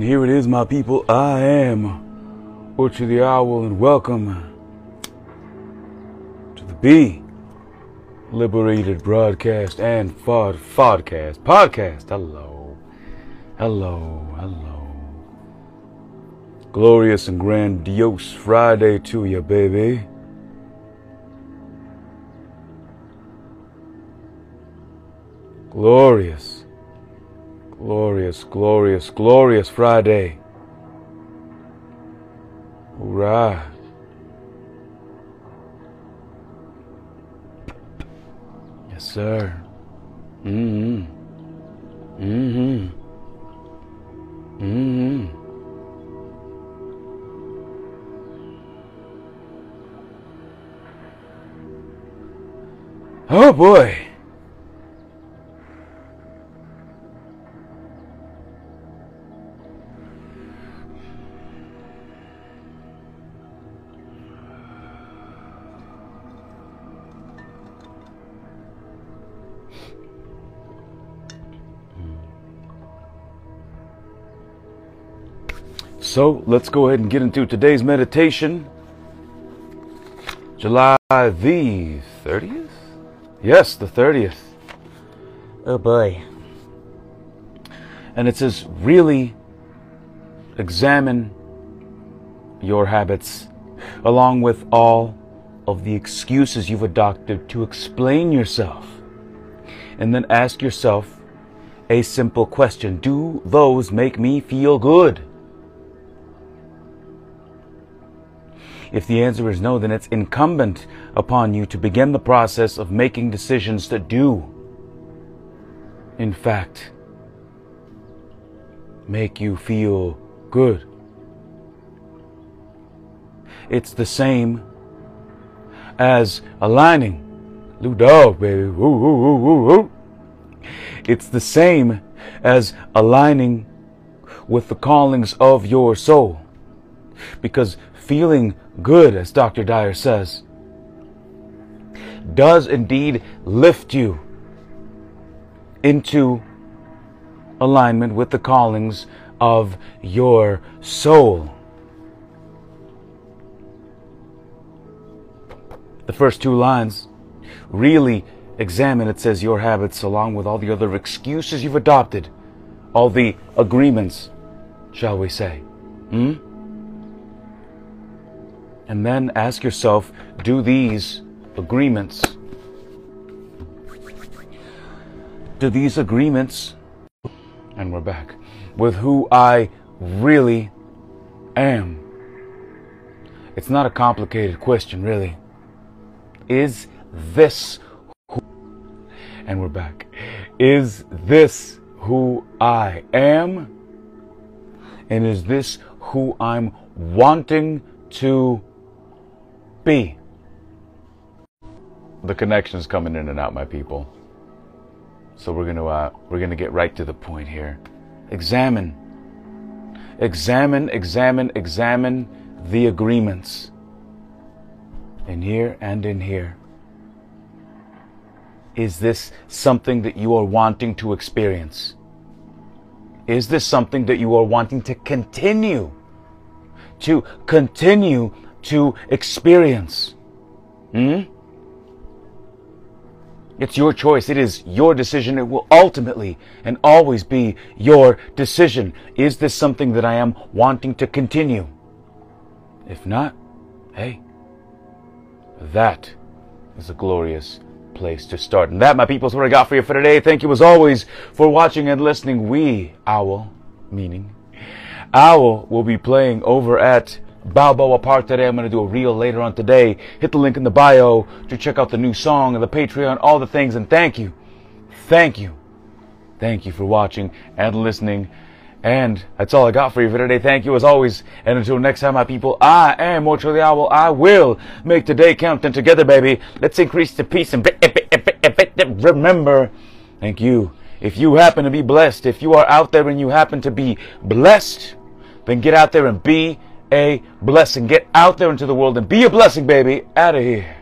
And here it is, my people. I am Orchard the Owl, and welcome to the B Liberated Broadcast and Fod Fodcast Podcast. Hello, hello, hello. Glorious and grandiose Friday to you, baby. Glorious, glorious, glorious, glorious Friday. Hoorah. Yes, sir. Mm hmm. Mm hmm. Mm hmm. Oh boy. So let's go ahead and get into today's meditation. July the 30th? Yes, the 30th. Oh boy. And it says, really examine your habits along with all of the excuses you've adopted to explain yourself. And then ask yourself a simple question Do those make me feel good? If the answer is no, then it's incumbent upon you to begin the process of making decisions that do, in fact, make you feel good. It's the same as aligning. Lou dog, baby. Woo, woo, woo, woo. It's the same as aligning with the callings of your soul. Because feeling good, as Dr. Dyer says, does indeed lift you into alignment with the callings of your soul. The first two lines really examine, it says, your habits along with all the other excuses you've adopted, all the agreements, shall we say. Hmm? And then ask yourself do these agreements, do these agreements, and we're back, with who I really am? It's not a complicated question, really. Is this who, and we're back, is this who I am? And is this who I'm wanting to be. The connection's coming in and out, my people. So we're gonna uh, we're gonna get right to the point here. Examine, examine, examine, examine the agreements in here and in here. Is this something that you are wanting to experience? Is this something that you are wanting to continue? To continue to experience. Hmm? It's your choice. It is your decision. It will ultimately and always be your decision. Is this something that I am wanting to continue? If not, hey, that is a glorious place to start. And that, my people, is what I got for you for today. Thank you as always for watching and listening. We, Owl, meaning Owl, will be playing over at Balboa Park today. I'm going to do a reel later on today. Hit the link in the bio to check out the new song and the Patreon, all the things. And thank you. Thank you. Thank you for watching and listening. And that's all I got for you for today. Thank you as always. And until next time, my people, I am Ocho the Owl. I will make today count. And together, baby, let's increase the peace and remember. Thank you. If you happen to be blessed, if you are out there and you happen to be blessed, then get out there and be a blessing. Get out there into the world and be a blessing, baby. Out of here.